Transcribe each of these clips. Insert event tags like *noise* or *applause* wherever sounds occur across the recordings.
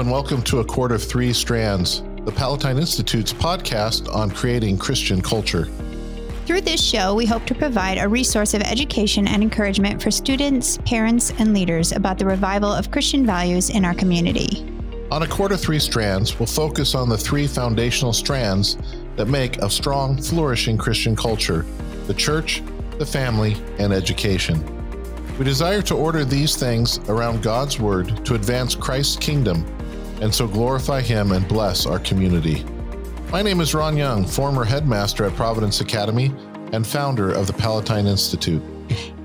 and welcome to A Cord of Three Strands, the Palatine Institute's podcast on creating Christian culture. Through this show, we hope to provide a resource of education and encouragement for students, parents, and leaders about the revival of Christian values in our community. On A Cord of Three Strands, we'll focus on the three foundational strands that make a strong, flourishing Christian culture the church, the family, and education. We desire to order these things around God's Word to advance Christ's kingdom and so glorify Him and bless our community. My name is Ron Young, former headmaster at Providence Academy and founder of the Palatine Institute.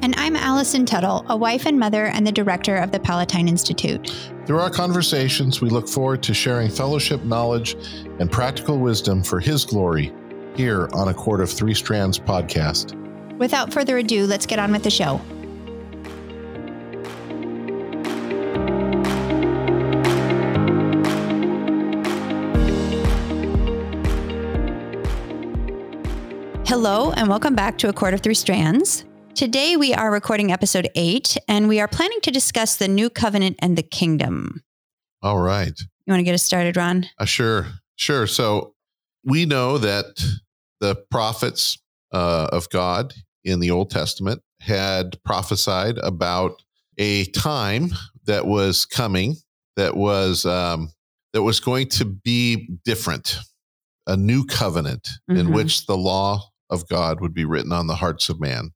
And I'm Allison Tuttle, a wife and mother and the director of the Palatine Institute. Through our conversations, we look forward to sharing fellowship knowledge and practical wisdom for His glory here on a Cord of Three Strands podcast. Without further ado, let's get on with the show. And welcome back to A Cord of Three Strands. Today we are recording episode eight, and we are planning to discuss the new covenant and the kingdom. All right. You want to get us started, Ron? Uh, sure. Sure. So we know that the prophets uh, of God in the Old Testament had prophesied about a time that was coming that was um, that was going to be different, a new covenant mm-hmm. in which the law of God would be written on the hearts of man.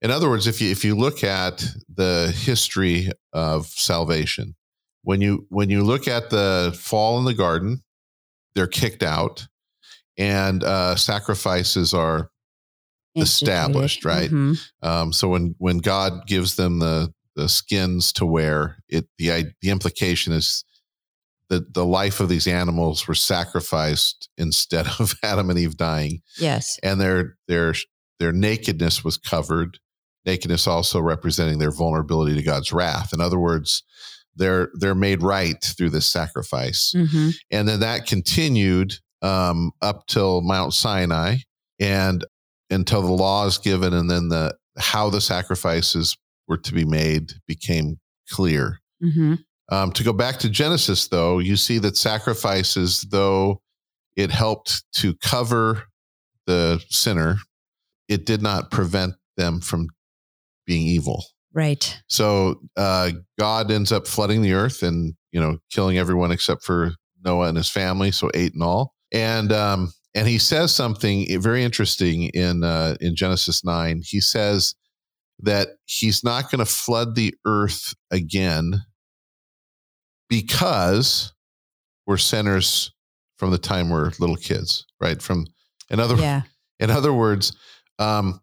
In other words, if you if you look at the history of salvation, when you when you look at the fall in the garden, they're kicked out, and uh, sacrifices are established, right? Mm-hmm. Um, so when when God gives them the the skins to wear, it the the implication is that the life of these animals were sacrificed instead of *laughs* Adam and Eve dying. Yes. And their their their nakedness was covered. Nakedness also representing their vulnerability to God's wrath. In other words, they're they're made right through this sacrifice. Mm-hmm. And then that continued um, up till Mount Sinai and until the law is given and then the how the sacrifices were to be made became clear. Mm-hmm. Um, to go back to Genesis, though, you see that sacrifices, though it helped to cover the sinner, it did not prevent them from being evil. Right. So uh, God ends up flooding the earth and you know killing everyone except for Noah and his family, so eight and all. And um, and he says something very interesting in uh, in Genesis nine. He says that he's not going to flood the earth again because we're sinners from the time we're little kids, right? From in other yeah. in other words, um,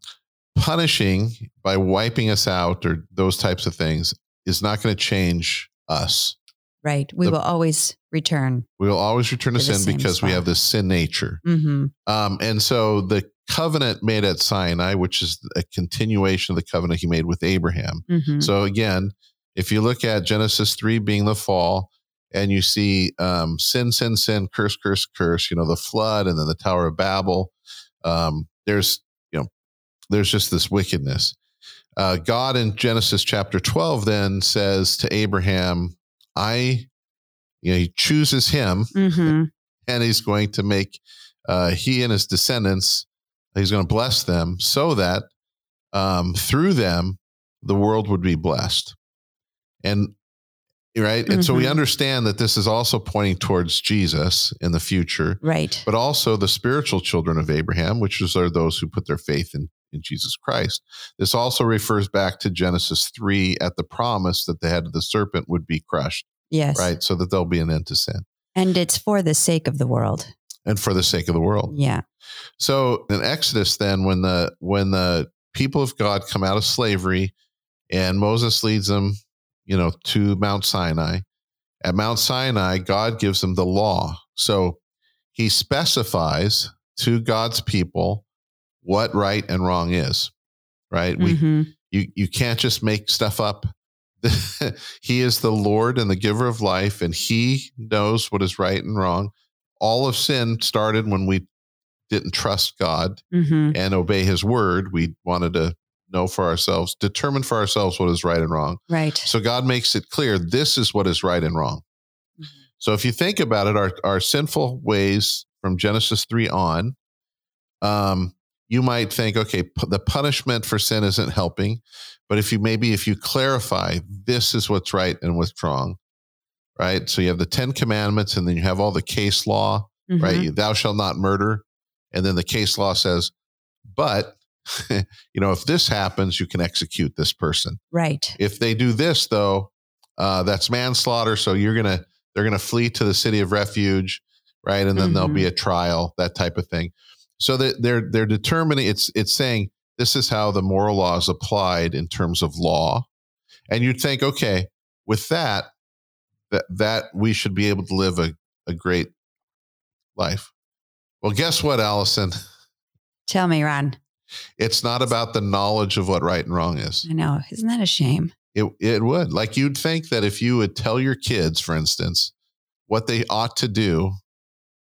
punishing by wiping us out or those types of things is not going to change us. Right. We the, will always return. We will always return to, to sin because spot. we have this sin nature. Mm-hmm. Um, and so the covenant made at Sinai, which is a continuation of the covenant he made with Abraham. Mm-hmm. So again, if you look at Genesis 3 being the fall, and you see um, sin, sin, sin, curse, curse, curse, you know, the flood and then the Tower of Babel, um, there's, you know, there's just this wickedness. Uh, God in Genesis chapter 12 then says to Abraham, I, you know, he chooses him mm-hmm. and he's going to make, uh, he and his descendants, he's going to bless them so that um, through them, the world would be blessed. And right? And mm-hmm. so we mm-hmm. understand that this is also pointing towards jesus in the future right. but also the spiritual children of abraham which is, are those who put their faith in in jesus christ. This also refers back to genesis 3 at the promise that the head of the serpent would be crushed yes. right? So that there'll be an end to sin. And it's for the sake of the world. And for the sake of the world. Yeah. So in exodus then when the when the people of god come out of slavery and moses leads them you know, to Mount Sinai. At Mount Sinai, God gives them the law. So he specifies to God's people what right and wrong is, right? Mm-hmm. We you you can't just make stuff up. *laughs* he is the Lord and the giver of life, and he knows what is right and wrong. All of sin started when we didn't trust God mm-hmm. and obey his word. We wanted to know for ourselves, determine for ourselves what is right and wrong. Right. So God makes it clear this is what is right and wrong. Mm-hmm. So if you think about it, our, our sinful ways from Genesis 3 on, um, you might think, okay, p- the punishment for sin isn't helping. But if you maybe if you clarify this is what's right and what's wrong, right? So you have the Ten Commandments and then you have all the case law, Mhm. right? You- Thou shalt not murder. And then the case law says, but *laughs* you know, if this happens, you can execute this person. Right. If they do this, though, uh, that's manslaughter. So you're gonna they're gonna flee to the city of refuge, right? And then there'll Mhm. be a trial, that type of thing. So that they're they're determining it's it's saying this is how the moral law is applied in terms of law. And you'd think, okay, with that, that that we should be able to live a, a great life. Well, guess what, Allison? Tell me, Ron. It's not about the knowledge of what right and wrong is. I know. Isn't that a shame? It it would. Like you'd think that if you would tell your kids, for instance, what they ought to do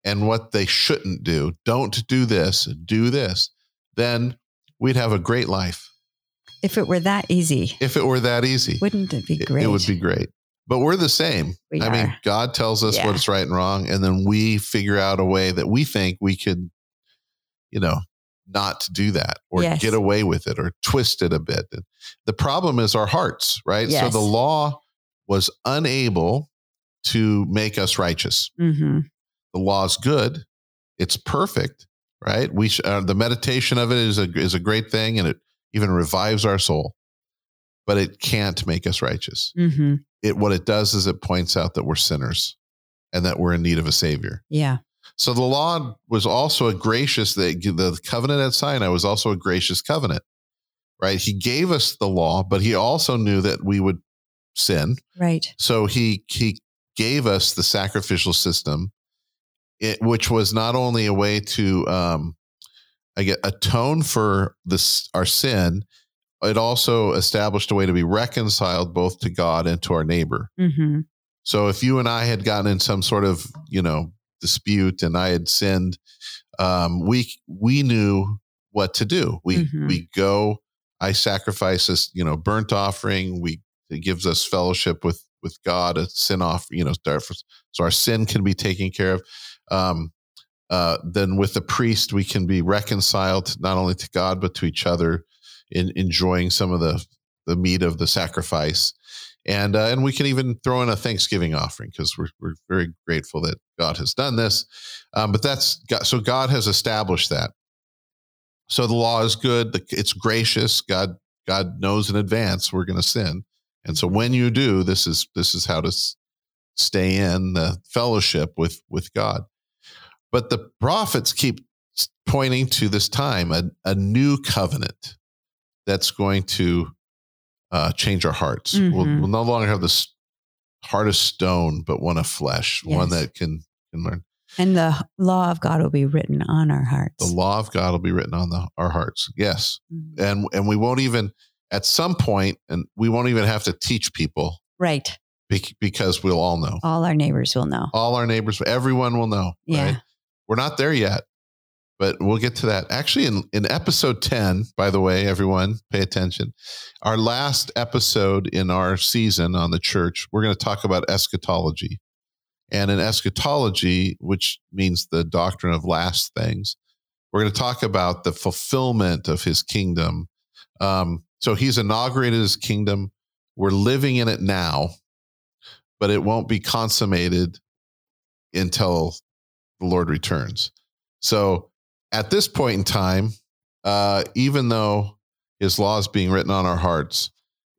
and what they shouldn't do, don't do this, do this, then we'd have a great life. If it were that easy, If it were that easy, wouldn't it be great? it would be great. But we're the same. We I mean. God tells us Yeah. what's right and wrong, and then we figure out a way that we think we could, you know, not to do that or Yes. get away with it or twist it a bit. The problem is our hearts, right? So the law was unable to make us righteous. hmm The is good; it's perfect, right? We sh- uh, the meditation of it is a is a great thing, and it even revives our soul. But it can't make us righteous hmm it what it does is it points out that we're sinners and that we're in need of a savior. Yeah. So the law was also a gracious the, the covenant at Sinai was also a gracious covenant. Right? He gave us the law, but he also knew that we would sin. Right. So he he gave us the sacrificial system it, which was not only a way to um I get atone for this our sin, it also established a way to be reconciled both to God and to our neighbor. hmm So if you and I had gotten in some sort of, you know, dispute and I had sinned, um, we we knew what to do. We Mhm. we go, I sacrifice this, you know, burnt offering. We it gives us fellowship with with God, a sin off, you know, so our sin can be taken care of. Um, uh, then with the priest, we can be reconciled not only to God but to each other, in enjoying some of the the meat of the sacrifice and uh, and we can even throw in a Thanksgiving offering because we're we're very grateful that God has done this. Um, but that's God, so God has established that. So the law is good. the- It's gracious. God God knows in advance we're going to sin, and so when you do, this is this is how to s- stay in the fellowship with with God. But the prophets keep pointing to this time a, a new covenant that's going to uh, change our hearts. We'll, Mhm. we'll no longer have this heart of stone, but one of flesh, one that can can learn. And the law of God will be written on our hearts. The law of God will be written on the, our hearts. Yes, Mhm. and and we won't even at some point, and we won't even have to teach people Right. bec- because we'll all know. All our neighbors will know. All our neighbors, everyone will know. Yeah. Right? We're not there yet, but we'll get to that. Actually, in, in episode 10, by the way, everyone, pay attention. Our last episode in our season on the church, we're going to talk about eschatology. And in eschatology, which means the doctrine of last things, we're going to talk about the fulfillment of his kingdom. Um, so he's inaugurated his kingdom. We're living in it now, but it won't be consummated until the Lord returns. So at this point in time, uh, even though his law is being written on our hearts,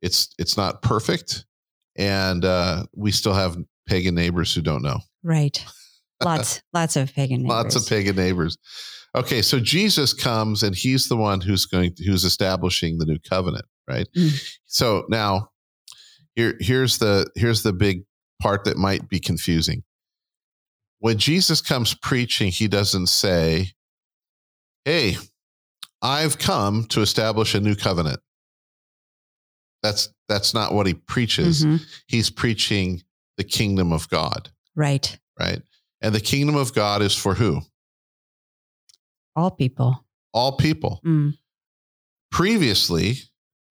it's it's not perfect, and uh, we still have pagan neighbors who don't know. Right. Lots, *laughs* lots of pagan neighbors. Lots of pagan neighbors. Okay, so Jesus comes and he's the one who's going who's establishing the new covenant, right? Mm. So now here here's the here's the big part that might be confusing. When Jesus comes preaching, he doesn't say, "Hey, I've come to establish a new covenant." That's that's not what he preaches. Mhm. He's preaching the kingdom of God, Right. right? And the kingdom of God is for who? All people. All people. Mm. Previously,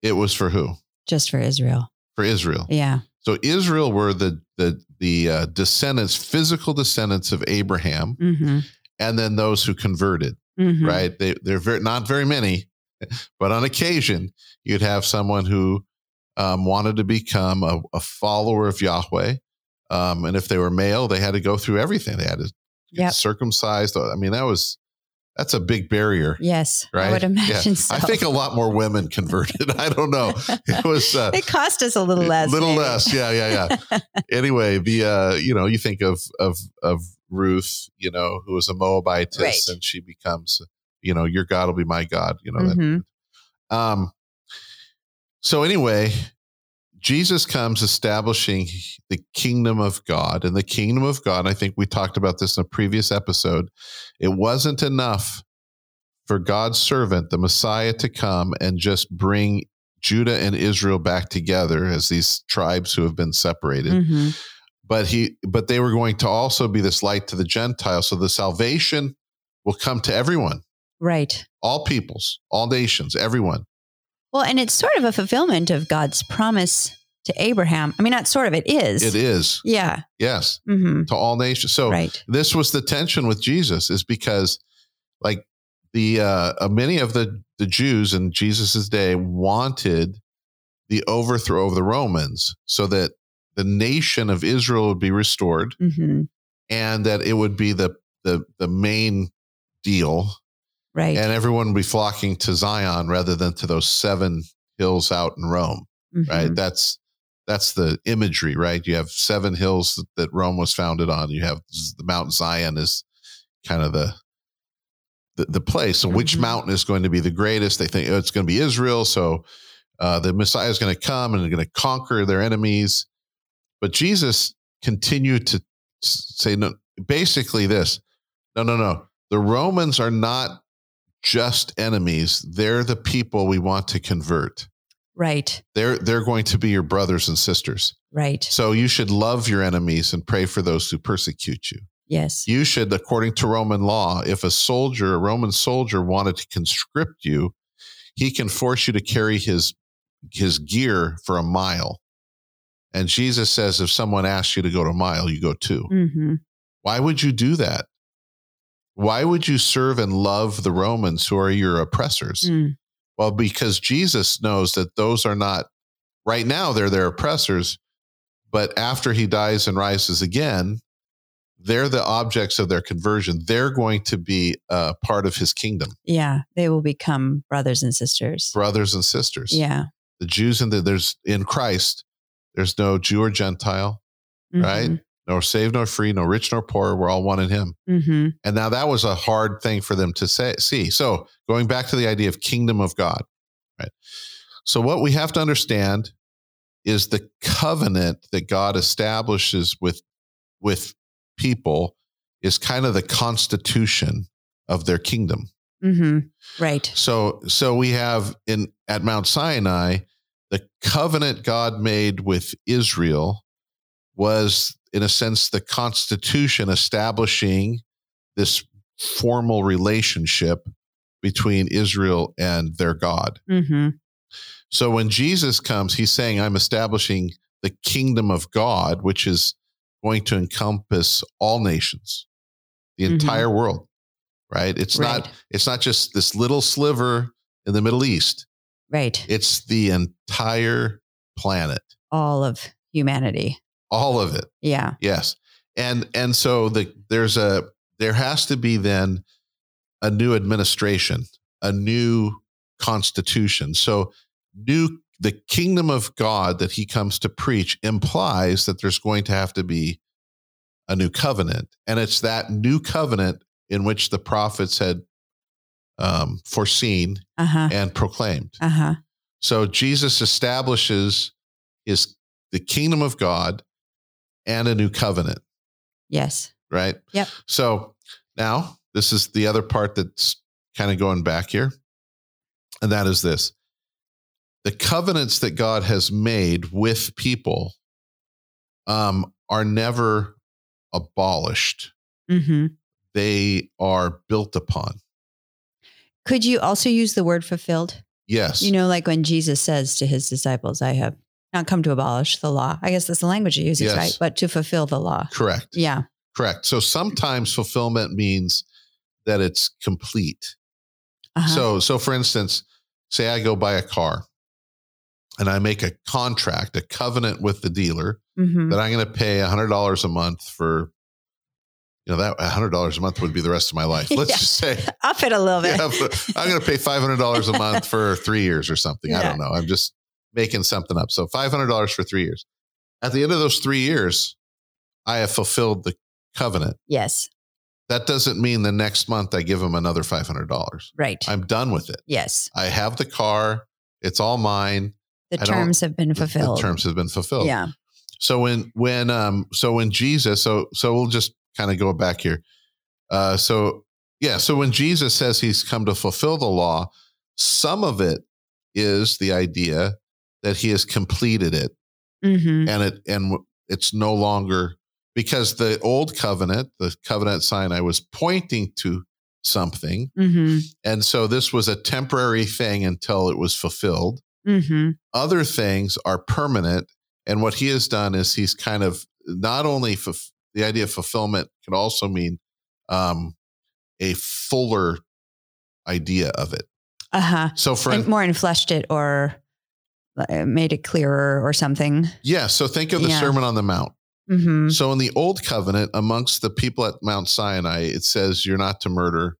it was for who? Just for Israel. For Israel. Yeah. So Israel were the the the uh, descendants, physical descendants of Abraham, Mm-hmm. and then those who converted. Mm-hmm. Right? They they're very, not very many, *laughs* but on occasion you'd have someone who um, wanted to become a, a follower of Yahweh, um, and if they were male, they had to go through everything. They had to get Yep. circumcised. I mean, that was that's a big barrier. Yes, Right? I would imagine so. I think a lot more women converted. *laughs* I don't know. It was uh, *laughs* it cost us a little less. little maybe. less. Yeah, yeah, yeah. anyway, the uh, you know, you think of of of Ruth, you know, who was a Moabitess, Right. and she becomes, you know, your God will be my God. You know that. Mhm. Um. So anyway, Jesus comes establishing the kingdom of God, and the kingdom of God. I think we talked about this in a previous episode. It wasn't enough for God's servant, the Messiah, to come and just bring Judah and Israel back together as these tribes who have been separated. Mhm. But he, but they were going to also be this light to the Gentiles. So the salvation will come to everyone, Right. all peoples, all nations, everyone. Well, and it's sort of a fulfillment of God's promise to Abraham. I mean, not sort of, it is. It is, Yeah. yes, hmm to all nations. So Right. this was the tension with Jesus, is because like the uh, uh, many of the the Jews in Jesus's day wanted the overthrow of the Romans, so that the nation of Israel would be restored, hmm and that it would be the the the main deal, Right. and everyone would be flocking to Zion rather than to those seven hills out in Rome. Mhm. Right? That's that's the imagery, right? You have seven hills that, that Rome was founded on. You have the Mount Zion is kind of the the, the place. So which Mhm. mountain is going to be the greatest? They think oh, it's going to be Israel. So uh, the Messiah is going to come and they're going to conquer their enemies. But Jesus continued to say, no, basically this no, no, no. The Romans are not just enemies, they're the people we want to convert. Right. They're, they're going to be your brothers and sisters. Right. So you should love your enemies and pray for those who persecute you. Yes. You should, according to Roman law, if a soldier, a Roman soldier wanted to conscript you, he can force you to carry his his gear for a mile. And Jesus says if someone asks you to go to a mile, you go two. hmm Why would you do that? Why would you serve and love the Romans who are your oppressors? Mm. Well, because Jesus knows that those are not, right now, they're their oppressors. But after he dies and rises again, they're the objects of their conversion. They're going to be a part of his kingdom, Yeah. They will become brothers and sisters. brothers and sisters. Yeah. The Jews and the, there's in Christ, there's no Jew or Gentile, right? Nor saved nor free, no rich nor poor. We're all one in him. hmm And now that was a hard thing for them to say, see. So going back to the idea of kingdom of God, right? So what we have to understand is the covenant that God establishes with with people is kind of the constitution of their kingdom. hmm Right. So so we have in at Mount Sinai the covenant God made with Israel was in a sense the constitution establishing this formal relationship between Israel and their God. hmm So when Jesus comes he's saying I'm establishing the kingdom of God which is going to encompass all nations the Mhm. entire world right it's not Right. it's not just this little sliver in the Middle East. Right. It's the entire planet, All of humanity. all of it. Yeah. Yes. And and so the there's a there has to be then a new administration, a new constitution. So new the kingdom of God that he comes to preach implies that there's going to have to be a new covenant. And it's that new covenant in which the prophets had um, foreseen Uh huh. and proclaimed. Uh huh. So Jesus establishes his the kingdom of God and a new covenant, Yes. right? Yep. So now this is the other part that's kind of going back here. And that is this. The covenants that God has made with people um, are never abolished. hmm They are built upon. Could you also use the word fulfilled? Yes. You know, like when Jesus says to his disciples, I have Not come to abolish the law. I guess that's the language he uses, Yes. right? But to fulfill the law. Correct. Yeah. Correct. So sometimes fulfillment means that it's complete. Uh-huh. So, so for instance, say I go buy a car and I make a contract, a covenant with the dealer Mhm. that I'm going to pay $100 a month for, you know, that $100 a month would be the rest of my life. *laughs* Let's Yeah. just say *laughs* Up it a little bit. yeah, I'm going to pay $500 a month for three years or something. I don't know. I'm just making something up. So $500 for three years. At the end of those three years, I have fulfilled the covenant. Yes. That doesn't mean the next month I give him another $500. Right. I'm done with it. yes. I have the car. It's all mine. The I terms have been The- fulfilled. The terms have been fulfilled. Yeah. So when when um so when Jesus so so we'll just kind of go back here. Uh so yeah, so when Jesus says he's come to fulfill the law, some of it is the idea that he has completed it hmm and it and it's no longer because the old covenant, the covenant at Sinai was pointing to something. hmm And so this was a temporary thing until it was fulfilled. hmm other things are permanent. And what he has done is he's kind of not only fulf- the idea of fulfillment can also mean um, a fuller idea of it. Uh huh. So, for And more enfleshed it or uh, made it clearer or something. yeah, so think of the Yeah. Sermon on the Mount. hmm So, in the Old Covenant, amongst the people at Mount Sinai, it says you're not to murder,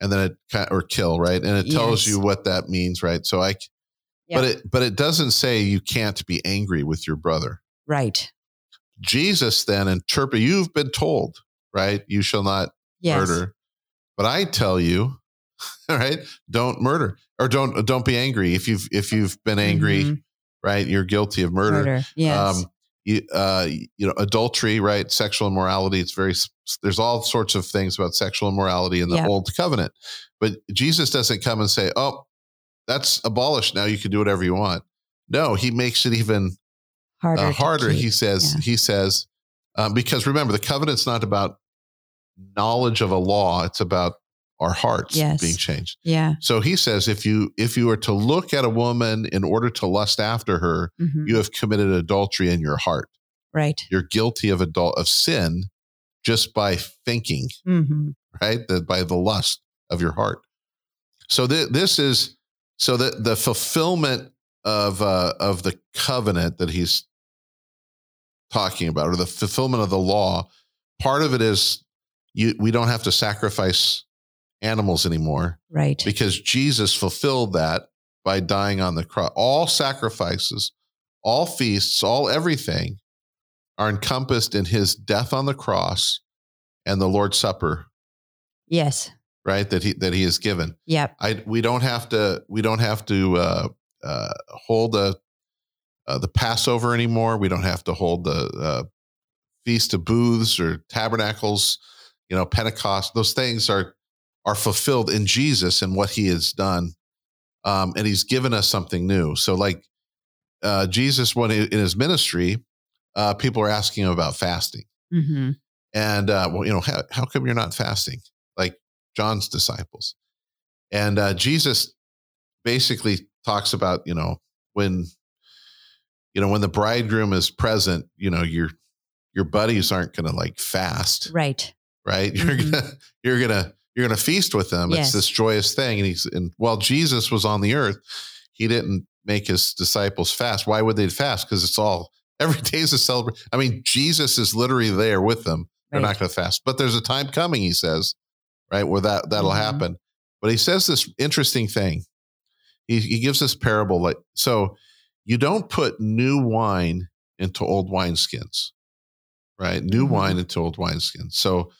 and then it or kill, right? And it tells Yes. you what that means, right? So I, Yeah. but it but it doesn't say you can't be angry with your brother. Right. Jesus then interpret you've been told, right? You shall not Yes. murder. But I tell you, all *laughs* right, don't murder or don't don't be angry. If you've if you've been angry, Mhm. right, you're guilty of murder. Murder. Yes. Um you, uh, you know, adultery, right? Sexual immorality. It's very, there's all sorts of things about sexual immorality in the old covenant. But Jesus doesn't come and say, oh, that's abolished. Now you can do whatever you want. No, he makes it even harder. uh, harder. He says, Yeah. he says, um, because remember, the covenant's not about knowledge of a law; it's about our hearts Yes. being changed. Yeah. So he says, if you if you are to look at a woman in order to lust after her, Mhm. you have committed adultery in your heart. Right. You're guilty of adult of sin just by thinking, hmm right? The, by the lust of your heart. So th- this is so that the fulfillment of uh, of the covenant that he's talking about, or the fulfillment of the law. Part of it is you. We don't have to sacrifice animals anymore Right. because Jesus fulfilled that by dying on the cross. All sacrifices, all feasts, all everything are encompassed in his death on the cross and the Lord's Supper, Yes. right? That he that he has given. Yep. I we don't have to we don't have to uh, uh, hold the uh, the Passover anymore. We don't have to hold the uh, feast of booths or tabernacles. You know, Pentecost. Those things are are fulfilled in Jesus and what He has done, um, and He's given us something new. So, like uh, Jesus, when he- in His ministry, uh, people are asking him about fasting. hmm And uh, well, you know, how, how come you're not fasting like John's disciples? And uh, Jesus basically talks about, you know, when, you know, when the bridegroom is present, you know, your your buddies aren't going to like fast, Right. right? *laughs* You're Mhm. gonna you're gonna you're gonna feast with them. Yes. It's this joyous thing. And he's and while Jesus was on the earth, he didn't make his disciples fast. Why would they fast? Because it's all *laughs* every day is a celebration. I mean, Jesus is literally there with them. They're Right. not going to fast. But there's a time coming, he says, right, where that that'll Mhm. happen. But he says this interesting thing. He he gives this parable like so you don't put new wine into old wineskins. Right? New Mhm. wine into old wineskins. So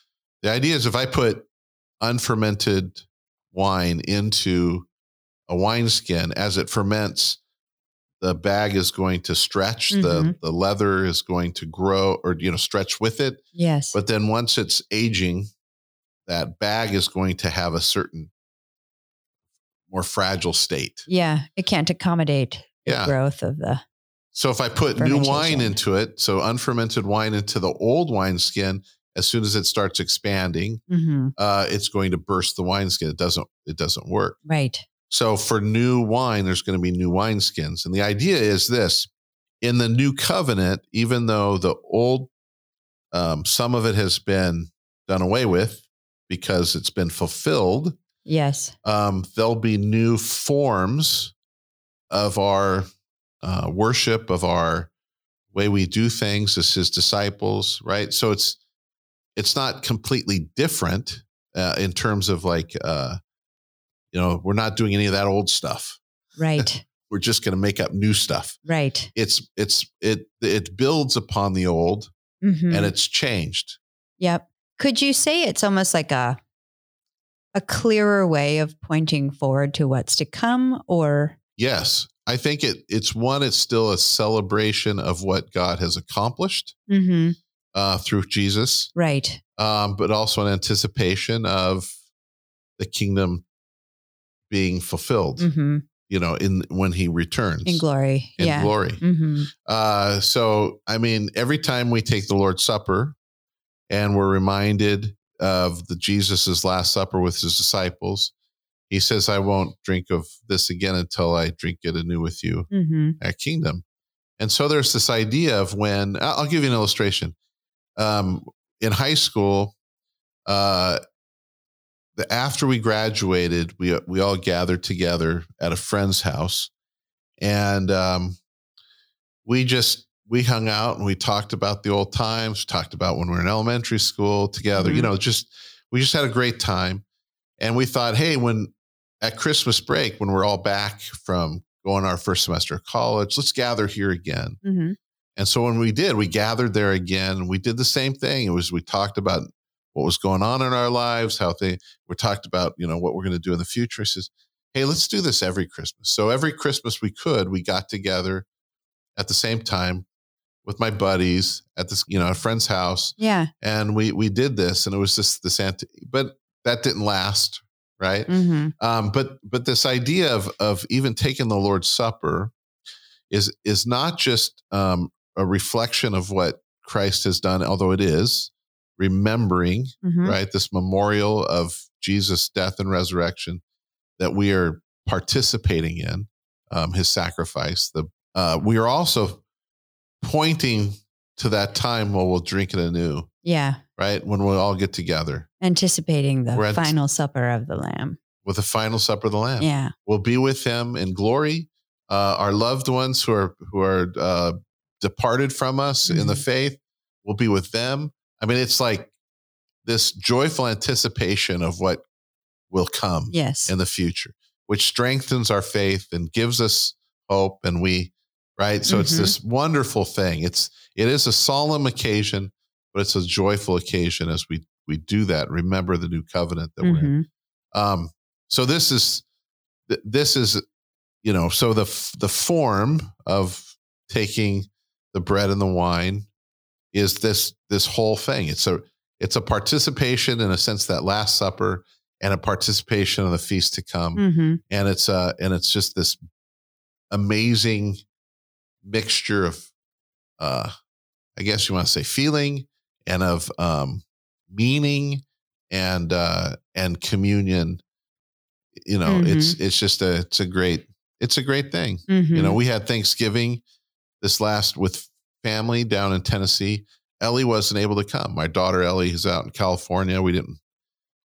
the idea is if I put unfermented wine into a wineskin as it ferments, the bag is going to stretch, the Mhm. the leather is going to grow or you know stretch with it. Yes. But then once it's aging, that bag is going to have a certain more fragile state. yeah. It can't accommodate the Yeah. growth of the. So if I put new wine into it, so unfermented wine into the old wine skin, as soon as it starts expanding, hmm uh, it's going to burst the wineskin. It doesn't. It doesn't work. Right. So for new wine, there's going to be new wineskins, and the idea is this: in the new covenant, even though the old, um, some of it has been done away with because it's been fulfilled, Yes. um, there'll be new forms of our uh, worship, of our way we do things as his disciples, right? So it's it's not completely different uh, in terms of like uh, you know we're not doing any of that old stuff. Right. *laughs* We're just going to make up new stuff. right. It's it's it it builds upon the old Mhm. and it's changed. Yep. Could you say it's almost like a a clearer way of pointing forward to what's to come or Yes, I think it it's one. It's still a celebration of what God has accomplished Mhm. uh, through Jesus, right. um, but also an anticipation of the kingdom being fulfilled. Mhm. You know, in when He returns In glory. in yeah. glory. Mhm. Uh, so, I mean, every time we take the Lord's Supper and we're reminded of the Jesus's Last Supper with his disciples, he says, "I won't drink of this again until I drink it anew with you Mhm. at Kingdom." And so there's this idea of when I'll give you an illustration. Um, in high school, uh, the, after we graduated, we we all gathered together at a friend's house, and um, we just we hung out and we talked about the old times, talked about when we were in elementary school together. You Mhm. know, just we just had a great time, and we thought, hey, when at Christmas break, when we're all back from going our first semester of college, let's gather here again. Mhm. And so when we did, we gathered there again. and We did the same thing. It was we talked about what was going on in our lives, how they we talked about, you know, what we're going to do in the future. He says, Hey, let's do this every Christmas. So every Christmas we could, we got together at the same time with my buddies at this, you know, a friend's house. Yeah. And we we did this and it was just this anti but that didn't last, right? Mhm. Um, but but this idea of of even taking the Lord's Supper is is not just um, a reflection of what Christ has done, although it is remembering Mhm. right this memorial of Jesus' death and resurrection that we are participating in um, His sacrifice. The uh, we are also pointing to that time where we'll drink it anew, Yeah. Right? When we'll all get together Anticipating the final supper of the lamb. with the final supper of the Lamb. Yeah. we'll be with him in glory. Uh, our loved ones who are who are uh, departed from us in the Mhm. faith will be with them. I mean, it's like this joyful anticipation of what will come Yes. in the future, which strengthens our faith and gives us hope. And we, right? So it's Mhm. this wonderful thing. It's it is a solemn occasion, but it's a joyful occasion as we we do that. Remember the new covenant that we're in. Mhm. Um, so this is this is you know so the the form of taking the bread and the wine is this this whole thing. It's a it's a participation in a sense that Last Supper and a participation in the feast to come, Mhm. and it's uh and it's just this amazing mixture of uh I guess you want to say feeling and of um meaning and uh and communion you know it's it's just a it's a great it's a great thing. Mhm. you know we had thanksgiving this last with family down in tennessee. Ellie wasn't able to come. My daughter ellie is out in california. We didn't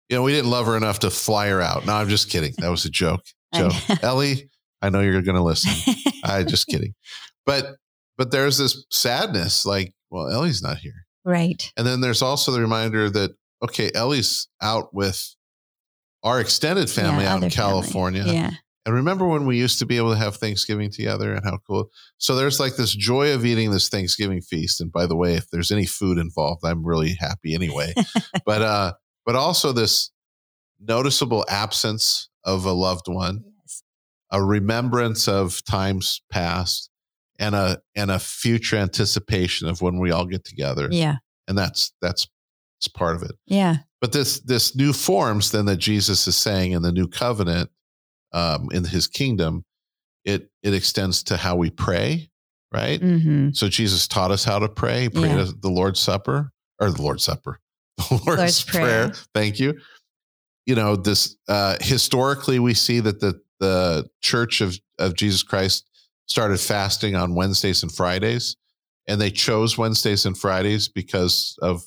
you know we didn't love her enough to fly her out. No i'm just kidding. That was a joke *laughs* joke. ellie i know you're gonna listen. I just *laughs* kidding. But but there's this sadness like well ellie's not here right. and then there's also the reminder that, okay, Ellie's out with our extended family Yeah, out in other family. California. Yeah. And remember when we used to be able to have Thanksgiving together and how cool? So there's like this joy of eating this Thanksgiving feast. And by the way, if there's any food involved, I'm really happy anyway. *laughs* but uh, but also this noticeable absence of a loved one, Yes. a remembrance of times past, and a and a future anticipation of when we all get together Yeah. and that's that's it's part of it Yeah. but this this new forms then that jesus is saying in the new covenant um, in his kingdom it it extends to how we pray right hmm so jesus taught us how to pray he prayed Yeah. the lord's supper or the lord's supper *laughs* the lord's, Lord's prayer. Prayer. thank you you know this uh historically we see that the the church of of jesus christ started fasting on Wednesdays and Fridays, and they chose Wednesdays and Fridays because of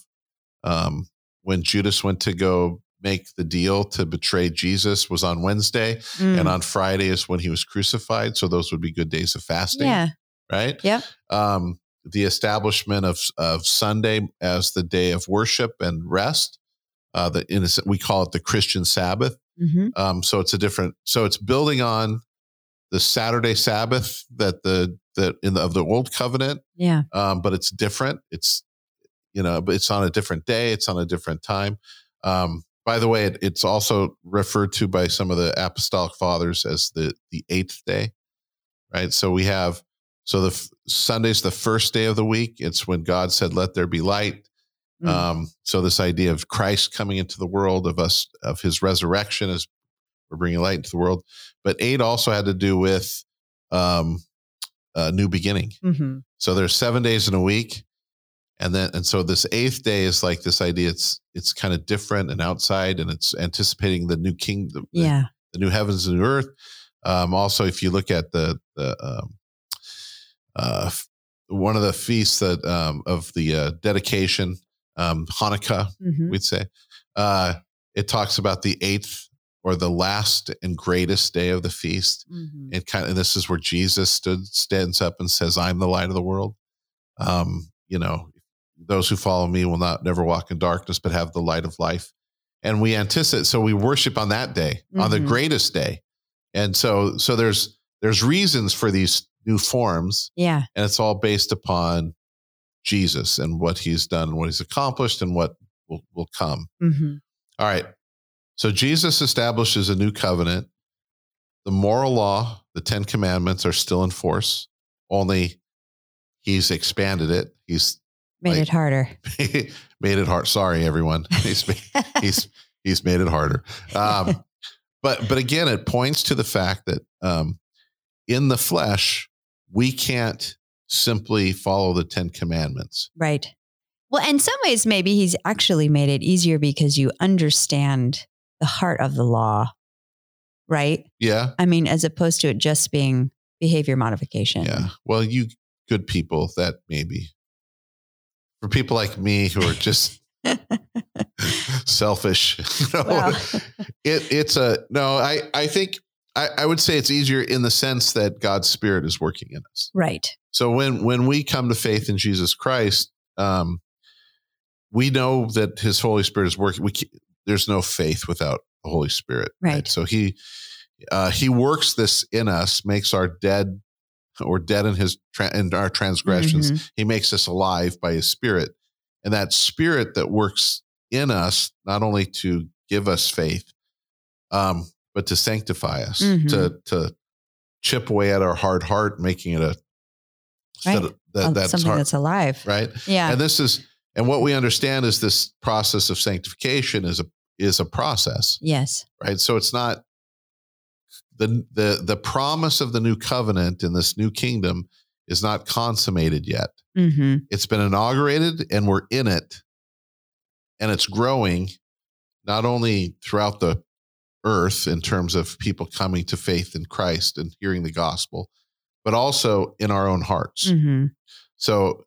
um, when Judas went to go make the deal to betray Jesus was on Wednesday, Mm. and on Friday is when he was crucified. So those would be good days of fasting, yeah. right? Yep. Um, the establishment of of Sunday as the day of worship and rest. Uh, the innocent, we call it the Christian Sabbath. hmm Um, so it's a different. So it's building on the Saturday Sabbath that the that in the of the old covenant, Yeah. um, but it's different. It's you know, but it's on a different day. It's on a different time. Um, by the way, it, it's also referred to by some of the apostolic fathers as the the eighth day, right? So we have so the f- Sunday's the first day of the week. It's when God said, "Let there be light." Mm. Um, so this idea of Christ coming into the world, of us, of His resurrection, as we're bringing light into the world. But eight also had to do with um, a new beginning. hmm So there's seven days in a week, and then and so this eighth day is like this idea. It's it's kind of different and outside, and it's anticipating the new kingdom, Yeah. the new heavens and new earth. Um, also, if you look at the the um, uh, one of the feasts that um, of the uh, dedication, um, Hanukkah, hmm we'd say, uh, it talks about the eighth or the last and greatest day of the feast. hmm It kind of, and this is where Jesus stood, stands up and says, "I'm the light of the world." Um, you know, those who follow me will not never walk in darkness, but have the light of life. And we anticipate, so we worship on that day, on the Mhm. greatest day. And so, so there's there's reasons for these new forms, Yeah. and it's all based upon Jesus and what He's done, and what He's accomplished, and what will will come. hmm All right. So Jesus establishes a new covenant. The moral law, the Ten Commandments are still in force, only he's expanded it. He's Made Like- it harder. *laughs* made it hard. Sorry, everyone. *laughs* He's ma- he's he's made it harder. Um, but but again, it points to the fact that um, in the flesh we can't simply follow the Ten Commandments. right. Well, in some ways, maybe he's actually made it easier because you understand the heart of the law, right? Yeah, I mean, as opposed to it just being behavior modification. yeah. Well, you good people, that maybe for people like me who are just *laughs* selfish. *laughs* You know, Well, it, it's a no. I I think I, I would say it's easier in the sense that God's Spirit is working in us. right. So when when we come to faith in Jesus Christ, um, we know that His Holy Spirit is working. We there's no faith without the Holy Spirit, Right. So He uh, He works this in us, makes our dead or dead in His tra- in our transgressions. Mhm. He makes us alive by His Spirit, and that Spirit that works in us not only to give us faith, um, but to sanctify us, Mhm. to to chip away at our hard heart, making it a Right. that, that, Oh, that's Something hard, that's alive. right. Yeah. And this is and what we understand is this process of sanctification is a is a process, yes. right? So it's not the the the promise of the new covenant in this new kingdom is not consummated yet. hmm It's been inaugurated and we're in it. And it's growing not only throughout the earth in terms of people coming to faith in Christ and hearing the gospel, but also in our own hearts. hmm So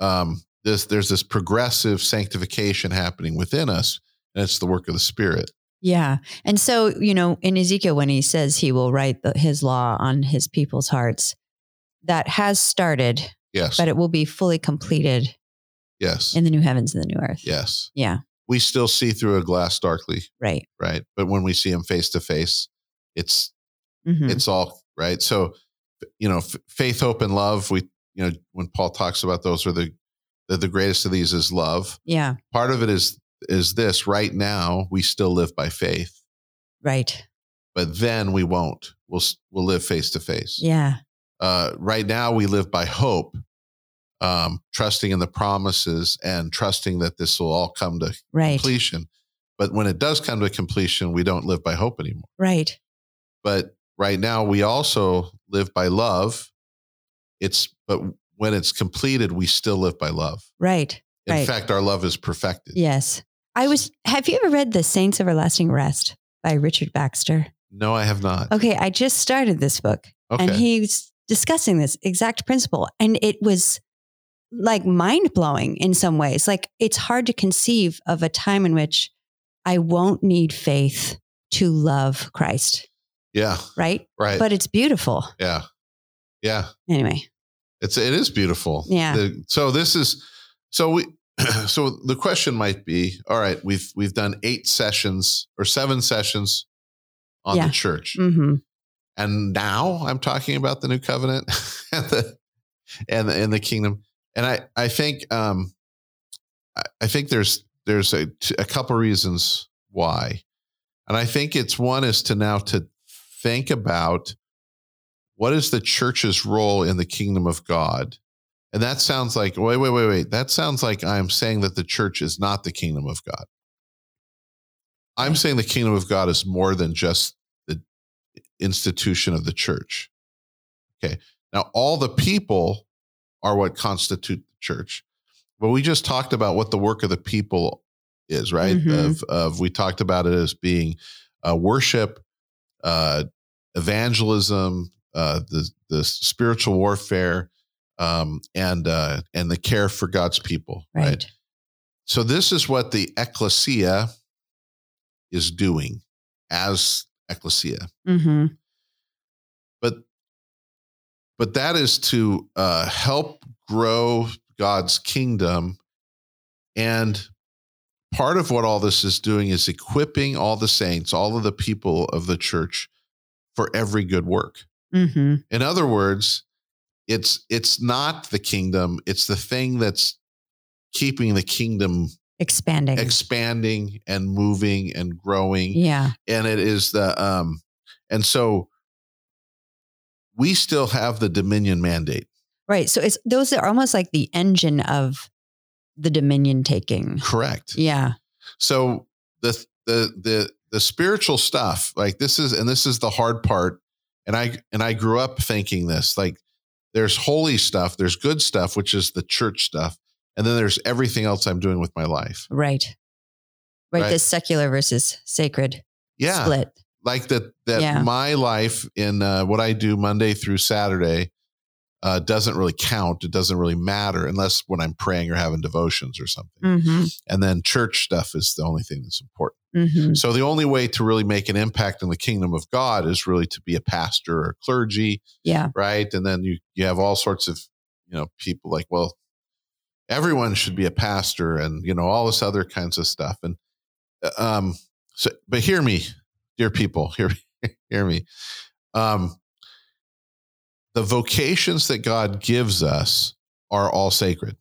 um, this there's this progressive sanctification happening within us, and it's the work of the Spirit. Yeah. And so, you know, in Ezekiel, when he says he will write the, his law on his people's hearts, that has started, Yes, but it will be fully completed yes, in the new heavens and the new earth. yes. Yeah. We still see through a glass darkly, Right. right? But when we see Him face to face, it's hmm it's all right. So, you know, f- faith, hope, and love. We, you know, when Paul talks about those, are the the, the greatest of these is love. Yeah. Part of it is is this. Right now, we still live by faith, Right. but then we won't. We'll we'll live face to face. Yeah. uh, right now we live by hope, um, trusting in the promises and trusting that this will all come to Right. completion. But when it does come to completion, we don't live by hope anymore. Right. But right now we also live by love. It's but when it's completed, we still live by love. Right. In Right. fact, our love is perfected. Yes. I was, have you ever read The Saints of Everlasting Rest by Richard Baxter? No, I have not. Okay. I just started this book Okay. and he's discussing this exact principle. And it was like mind blowing in some ways. Like it's hard to conceive of a time in which I won't need faith to love Christ. Yeah. Right. Right. But it's beautiful. yeah. Yeah. Anyway. It's it is beautiful. Yeah. The- so this is so we *clears throat* so the question might be, all right, we've we've done eight sessions or seven sessions on Yeah. the church. hmm And now I'm talking about the new covenant *laughs* and the and the, and the kingdom. And I I think um I, I think there's there's a, a couple reasons why. And I think it's one is to now to think about what is the church's role in the kingdom of God? And that sounds like wait wait wait wait. That sounds like I'm saying that the church is not the kingdom of God. I'm saying the kingdom of God is more than just the institution of the church. Okay. Now all the people are what constitute the church. But we just talked about what the work of the people is, right? Mhm. Of of we talked about it as being uh, worship, uh, evangelism, uh, the the spiritual warfare, um, and uh, and the care for God's people, Right. right? So this is what the ecclesia is doing as ecclesia, hmm but but that is to uh, help grow God's kingdom, and part of what all this is doing is equipping all the saints, all of the people of the church, for every good work. Hmm In other words, it's it's not the kingdom; it's the thing that's keeping the kingdom Expanding. expanding and moving and growing yeah. and it is the um and so we still have the dominion mandate Right. So it's those are almost like the engine of the dominion taking. correct Yeah. so the the the the spiritual stuff like this is and this is the hard part and i and i grew up thinking this like there's holy stuff there's good stuff which is the church stuff and then there's everything else i'm doing with my life Right. Right. Right. The secular versus sacred yeah split. like that that Yeah. my life in uh, what I do Monday through Saturday uh, doesn't really count. It doesn't really matter unless when I'm praying or having devotions or something. hmm And then church stuff is the only thing that's important. Hmm So the only way to really make an impact in the kingdom of God is really to be a pastor or clergy, Yeah. right? And then you you have all sorts of you know people like well everyone should be a pastor and you know all this other kinds of stuff. And uh, um so but hear me dear people *laughs* hear hear me. Um the vocations that God gives us are all sacred.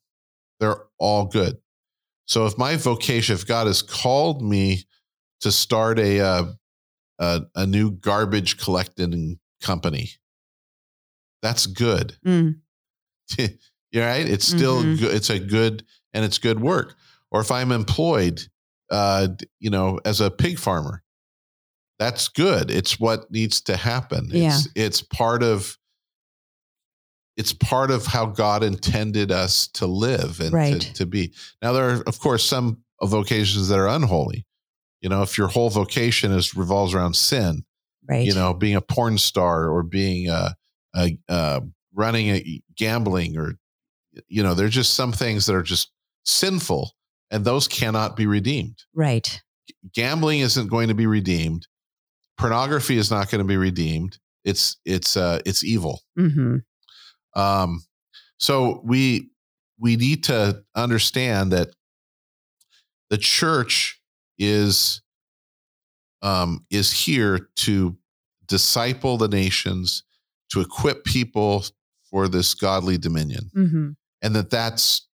They're all good. So if my vocation if God has called me to start a uh, a, a new garbage collecting company. That's good. Mm. *laughs* you're right it's still Mhm. good it's a good and it's good work. Or if i'm employed uh you know as a pig farmer that's good it's what needs to happen. It's it's part of it's part of how god intended us to live and Right. to, to be. Now there are of course some vocations that are unholy you know if your whole vocation is revolves around sin Right. you know, being a porn star or being a, a, uh running a gambling or, you know, there's just some things that are just sinful and those cannot be redeemed. Right. Gambling isn't going to be redeemed. Pornography is not going to be redeemed. It's, it's, uh, it's evil. hmm Um, so we, we need to understand that the church is, um, is here to disciple the nations, to equip people for this godly dominion, hmm and that that's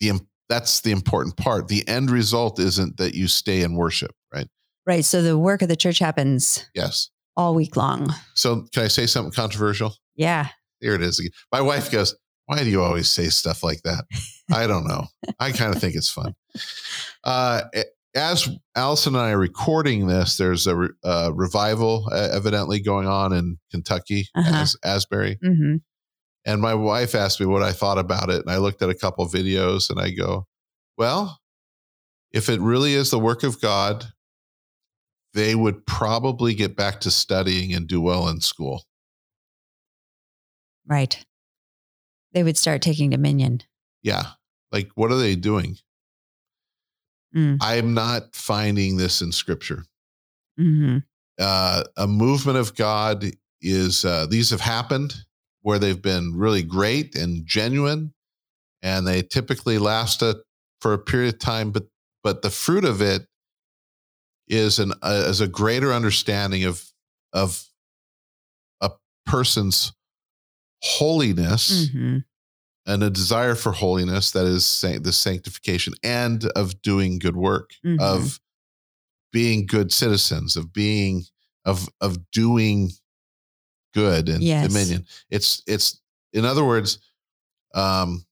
the that's the important part. The end result isn't that you stay in worship, right? Right. So the work of the church happens Yes. all week long. So can I say something controversial? Yeah. Here it is again. My wife goes, "Why do you always say stuff like that?" I don't know. I kind of think it's fun. *laughs* Uh, as Allison and I are recording this, there's a re- uh, revival uh, evidently going on in Kentucky, Uh-huh. as Asbury. hmm And my wife asked me what I thought about it. And I looked at a couple videos and I go, well, if it really is the work of God, they would probably get back to studying and do well in school. Right. They would start taking dominion. Yeah. Like, what are they doing? Mm. I'm not finding this in scripture. hmm Uh, a movement of God is, uh, these have happened where they've been really great and genuine, and they typically last a, for a period of time, but, but the fruit of it is an, uh, is a greater understanding of, of a person's holiness hmm and a desire for holiness that is san- the sanctification and of doing good work Mhm. of being good citizens of being of of doing good and Yes. dominion it's it's in other words um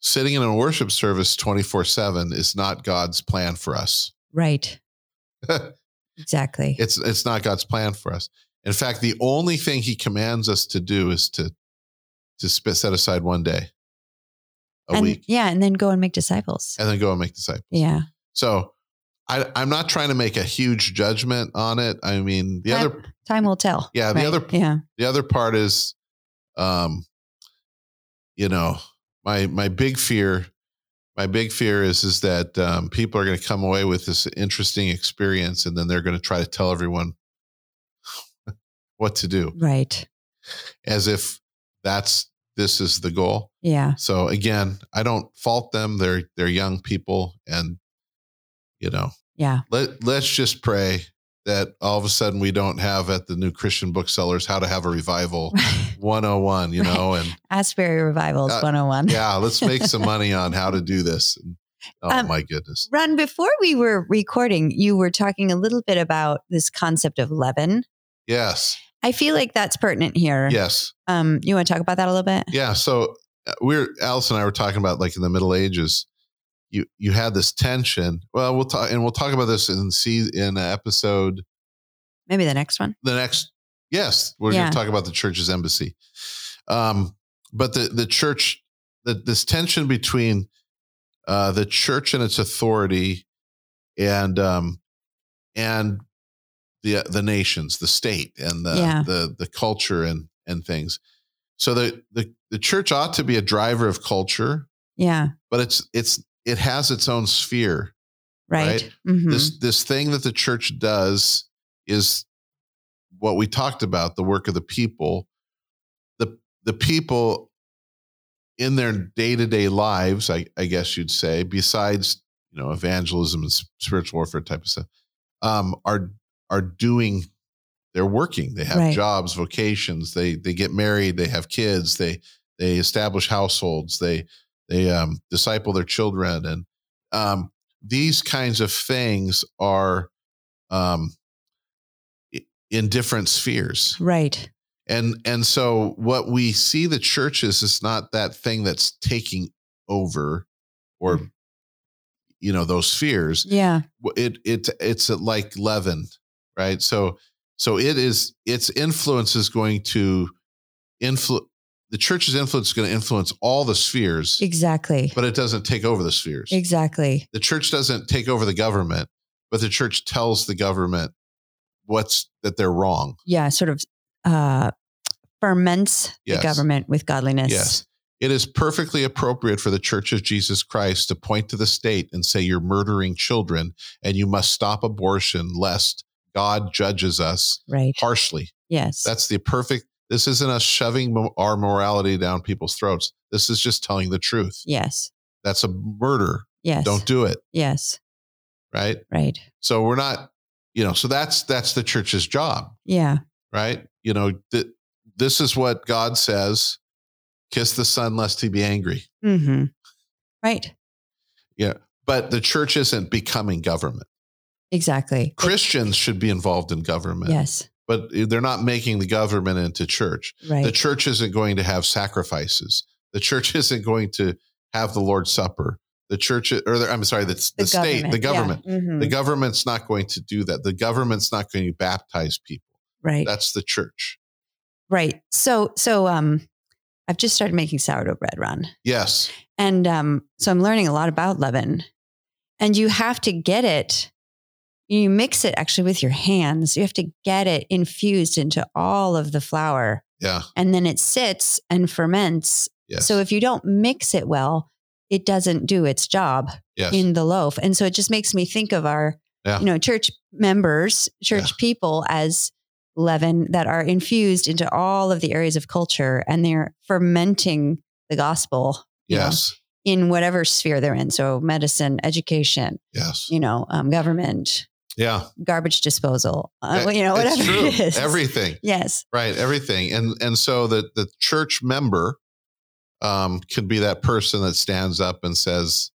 sitting in a worship service 24/7 is not God's plan for us Right. *laughs* Exactly. it's it's not God's plan for us in fact the only thing he commands us to do is to to set aside one day a and, week Yeah. And then go and make disciples. and then go and make disciples Yeah. So I, I'm not trying to make a huge judgment on it. I mean, the Time- other Time will tell. Yeah, the Right. other- Yeah. the other part is, um, you know, my my big fear, my big fear is is that um, people are going to come away with this interesting experience, and then they're going to try to tell everyone *laughs* what to do, Right. as if that's this is the goal. Yeah. So again, I don't fault them. They're they're young people, and you know, Yeah. let let's just pray that all of a sudden we don't have at the new Christian booksellers how to have a revival *laughs* 101, you know, and *laughs* Asbury Revivals Uh, 101. yeah, let's make some money *laughs* on how to do this. Oh Um, my goodness. Ron, before we were recording, you were talking a little bit about this concept of leaven. Yes. I feel like that's pertinent here. Yes. Um, you want to talk about that a little bit? Yeah. So uh, we're Alice and I were talking about like in the Middle Ages, you you had this tension. Well, we'll talk and we'll talk about this in see in an episode Maybe the next one. the next yes we're Yeah. going to talk about the church's embassy um but the the church the, this tension between uh the church and its authority and um and the the nations the state and the Yeah. the the culture and and things so the the the church ought to be a driver of culture Yeah. but it's it's it has its own sphere Right. Right. Mhm. this this thing that the church does is what we talked about the work of the people the the people in their day-to-day lives i, I guess you'd say besides you know evangelism and spiritual warfare type of stuff um, are are doing they're working. They have Right. jobs vocations. They they get married. They have kids. They they establish households. They they um, disciple their children. And um, these kinds of things are um, in different spheres. Right. and and so what we see the churches is not that thing that's taking over or Mm. you know those spheres. Yeah. it it it's like leaven right so so it is its influence is going to influence the church's influence is going to influence all the spheres Exactly. but it doesn't take over the spheres Exactly. the church doesn't take over the government but the church tells the government what's that they're wrong Yeah. Sort of uh, ferments Yes. the government with godliness. Yes. It is perfectly appropriate for the Church of Jesus Christ to point to the state and say, You're murdering children and you must stop abortion lest God judges us Right. harshly. Yes. That's the perfect. This isn't us shoving our morality down people's throats. This is just telling the truth. yes. That's a murder. Yes. Don't do it. Yes. Right. Right. So we're not, you know, so that's that's the church's job, Yeah. right? You know, th- this is what God says. Kiss the son lest he be angry. hmm Right. Yeah. But the church isn't becoming government. Exactly. Christians should be involved in government, Yes. but they're not making the government into church. Right. The church isn't going to have sacrifices. The church *laughs* isn't going to have the Lord's Supper. The church, or the, I'm sorry, the, the, state, the government. Yeah. Mhm. The government's not going to do that. The government's not going to baptize people. right. That's the church. Right. So, so, um, I've just started making sourdough bread, Ron. Yes. And um, so I'm learning a lot about leaven. And you have to get it, you mix it actually with your hands. You have to get it infused into all of the flour Yeah. and then it sits and ferments. Yes. So if you don't mix it well, it doesn't do its job yes. in the loaf. And so it just makes me think of our, Yeah. you know, church members, church Yeah. people as leaven that are infused into all of the areas of culture and they're fermenting the gospel you know, yes. in whatever sphere they're in. So medicine, education, Yes. you know, um, government, Yeah. garbage disposal, uh, you know, whatever true. it is. *laughs* Everything. yes. Right. Everything. And and so the the church member um could be that person that stands up and says,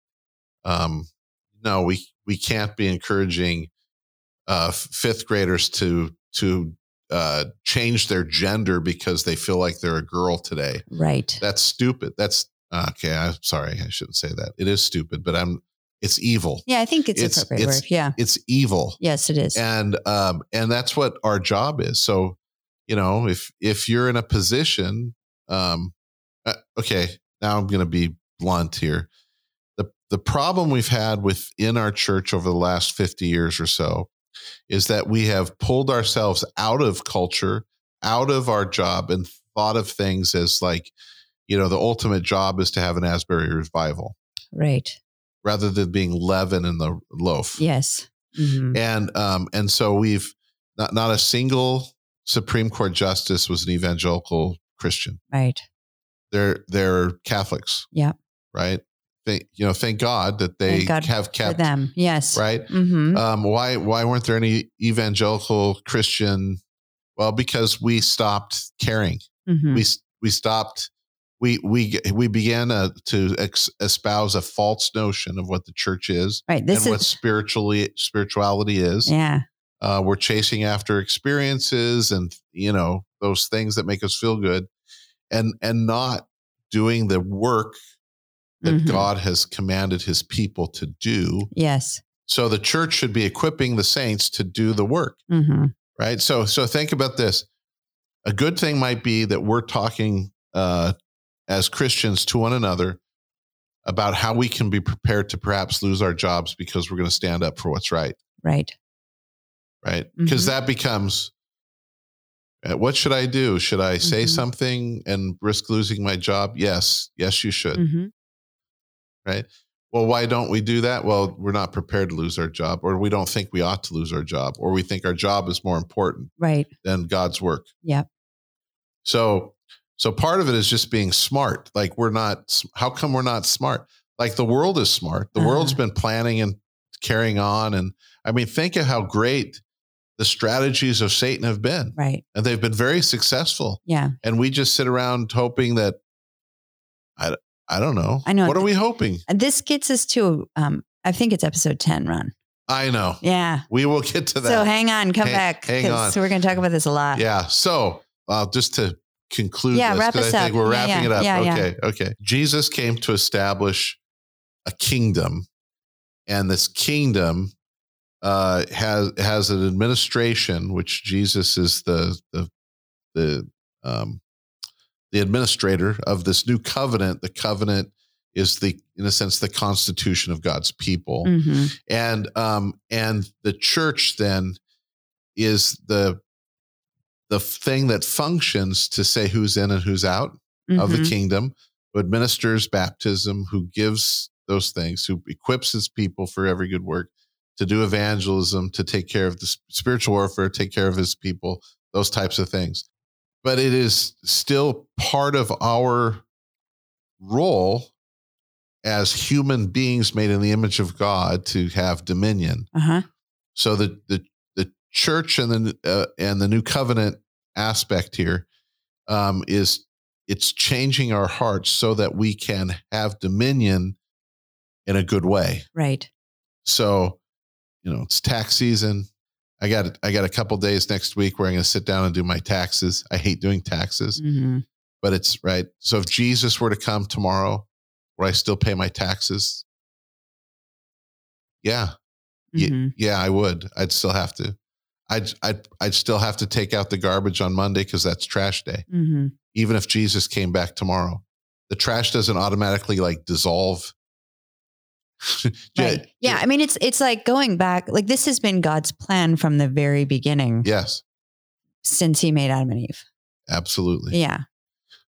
um, no, we we can't be encouraging uh fifth graders to to uh change their gender because they feel like they're a girl today. Right. That's stupid. That's okay. I'm sorry. I shouldn't say that. It is stupid, but I'm it's evil. Yeah, I think it's, It's- appropriate it's- word. Yeah. It's evil. Yes, it is. and um and that's what our job is so you know if if you're in a position um uh, okay now i'm going to be blunt here the the problem we've had within our church over the last 50 years or so is that we have pulled ourselves out of culture out of our job and thought of things as like you know the ultimate job is to have an asbury revival right. Rather than being leaven in the loaf Yes. Mhm. and um and so we've not not a single supreme court justice was an evangelical christian Right. they're they're catholics Yeah. right they you know thank god that they God have kept them. Yes. right hmm um why why weren't there any evangelical christian well because we stopped caring hmm we we stopped we we we began uh, to ex- espouse a false notion of what the church is Right. This and what spiritually spirituality is yeah. uh, we're chasing after experiences and you know those things that make us feel good and and not doing the work that Mhm. god has commanded his people to do Yes. so the church should be equipping the saints to do the work hmm right so so think about this a good thing might be that we're talking uh, as christians to one another about how we can be prepared to perhaps lose our jobs because we're going to stand up for what's right Right. right? Because Mhm. that becomes uh, what should I do? Should I say Mhm. something and risk losing my job? Yes, yes, you should. hmm Well, why don't we do that? Well, we're not prepared to lose our job, or we don't think we ought to lose our job, or we think our job is more important Right. than God's work. Yep. So, so part of it is just being smart. Like we're not. How come we're not smart? Like the world is smart. The world's Uh-huh. been planning and carrying on, and I mean, think of how great the strategies of Satan have been. Right. and they've been very successful. Yeah. And we just sit around hoping that I, I don't know. I know. What are we hoping? And this gets us to, um, I think it's episode 10, Ron. I know. Yeah. We will get to that. So hang on, come Hang- back. hang on. We're going to talk about this a lot. yeah. So uh, just to conclude Yeah, this, us I think up. we're Yeah, wrapping yeah, it up. yeah, okay. Okay. Jesus came to establish a kingdom, and this kingdom uh, has has an administration, which Jesus is the the the um, the administrator of this new covenant. The covenant is the, in a sense, the constitution of God's people, hmm and um, and the church then is the the thing that functions to say who's in and who's out of the Mhm. kingdom, who administers baptism, who gives those things, who equips his people for every good work, to do evangelism, to take care of the spiritual warfare, take care of his people, those types of things. But it is still part of our role as human beings made in the image of God to have dominion. Uh-huh. So the the the church and the uh, and the new covenant aspect here um, is it's changing our hearts so that we can have dominion in a good way. Right. So, you know, it's tax season. I got I got a couple days next week where I'm going to sit down and do my taxes. I hate doing taxes, hmm but it's right. So if Jesus were to come tomorrow, would I still pay my taxes? Yeah, Ye- hmm yeah, I would. I'd still have to. I'd I'd I'd still have to take out the garbage on Monday because that's trash day. hmm Even if Jesus came back tomorrow, the trash doesn't automatically like dissolve. *laughs* Right. Yeah. I mean, it's it's like going back. Like this has been God's plan from the very beginning Yes. since He made Adam and Eve. Absolutely. Yeah.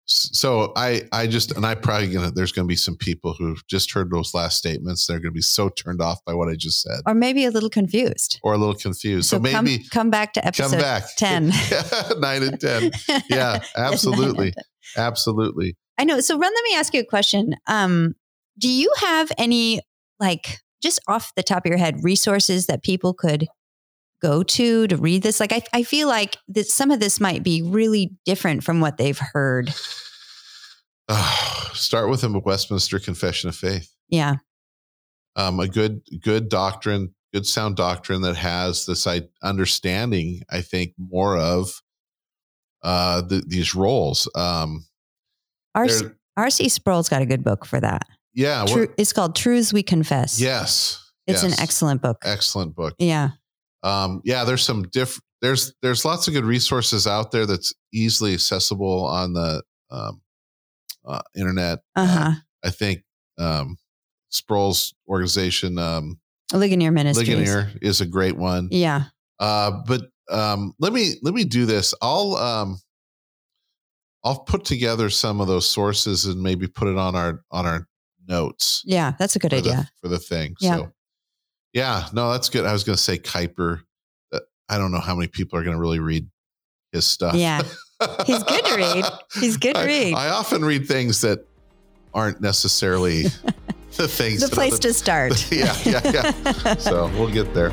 So I, I just, and I probably gonna. There's gonna be some people who've just heard those last statements. They're gonna be so turned off by what I just said, Or maybe a little confused. or a little confused. So, come, maybe come back to episode come back *laughs* 10. *laughs* nine and ten. *laughs* Yeah, absolutely, absolutely. I know. So, Ron, let me ask you a question. Um, do you have any, like, just off the top of your head, resources that people could go to to read this? Like, I, I feel like that some of this might be really different from what they've heard. Oh, *sighs* start with a Westminster Confession of Faith. Yeah. Um, a good, good doctrine, good sound doctrine that has this I, understanding. I think more of uh, the, these roles. Um, R.C. R.C. Sproul's got a good book for that. yeah. True, it's called Truths We Confess. yes. It's an excellent book. excellent book. Yeah. Um, yeah, there's some diff. There's there's lots of good resources out there that's easily accessible on the um, uh, internet. Uh huh. I think um, Sproul's organization, um, Ligonier Ministries. Ligonier, is a great one. Yeah. Uh, but um, let me let me do this. I'll um, I'll put together some of those sources and maybe put it on our on our notes Yeah. That's a good for idea. the, for the thing. Yeah. So, yeah, no, that's good. I was going to say Kuyper. Uh, I don't know how many people are going to really read his stuff. Yeah. He's good to read. He's good to I, read. I often read things that aren't necessarily *laughs* the things. the place to start. *laughs* yeah, yeah, yeah. *laughs* So we'll get there.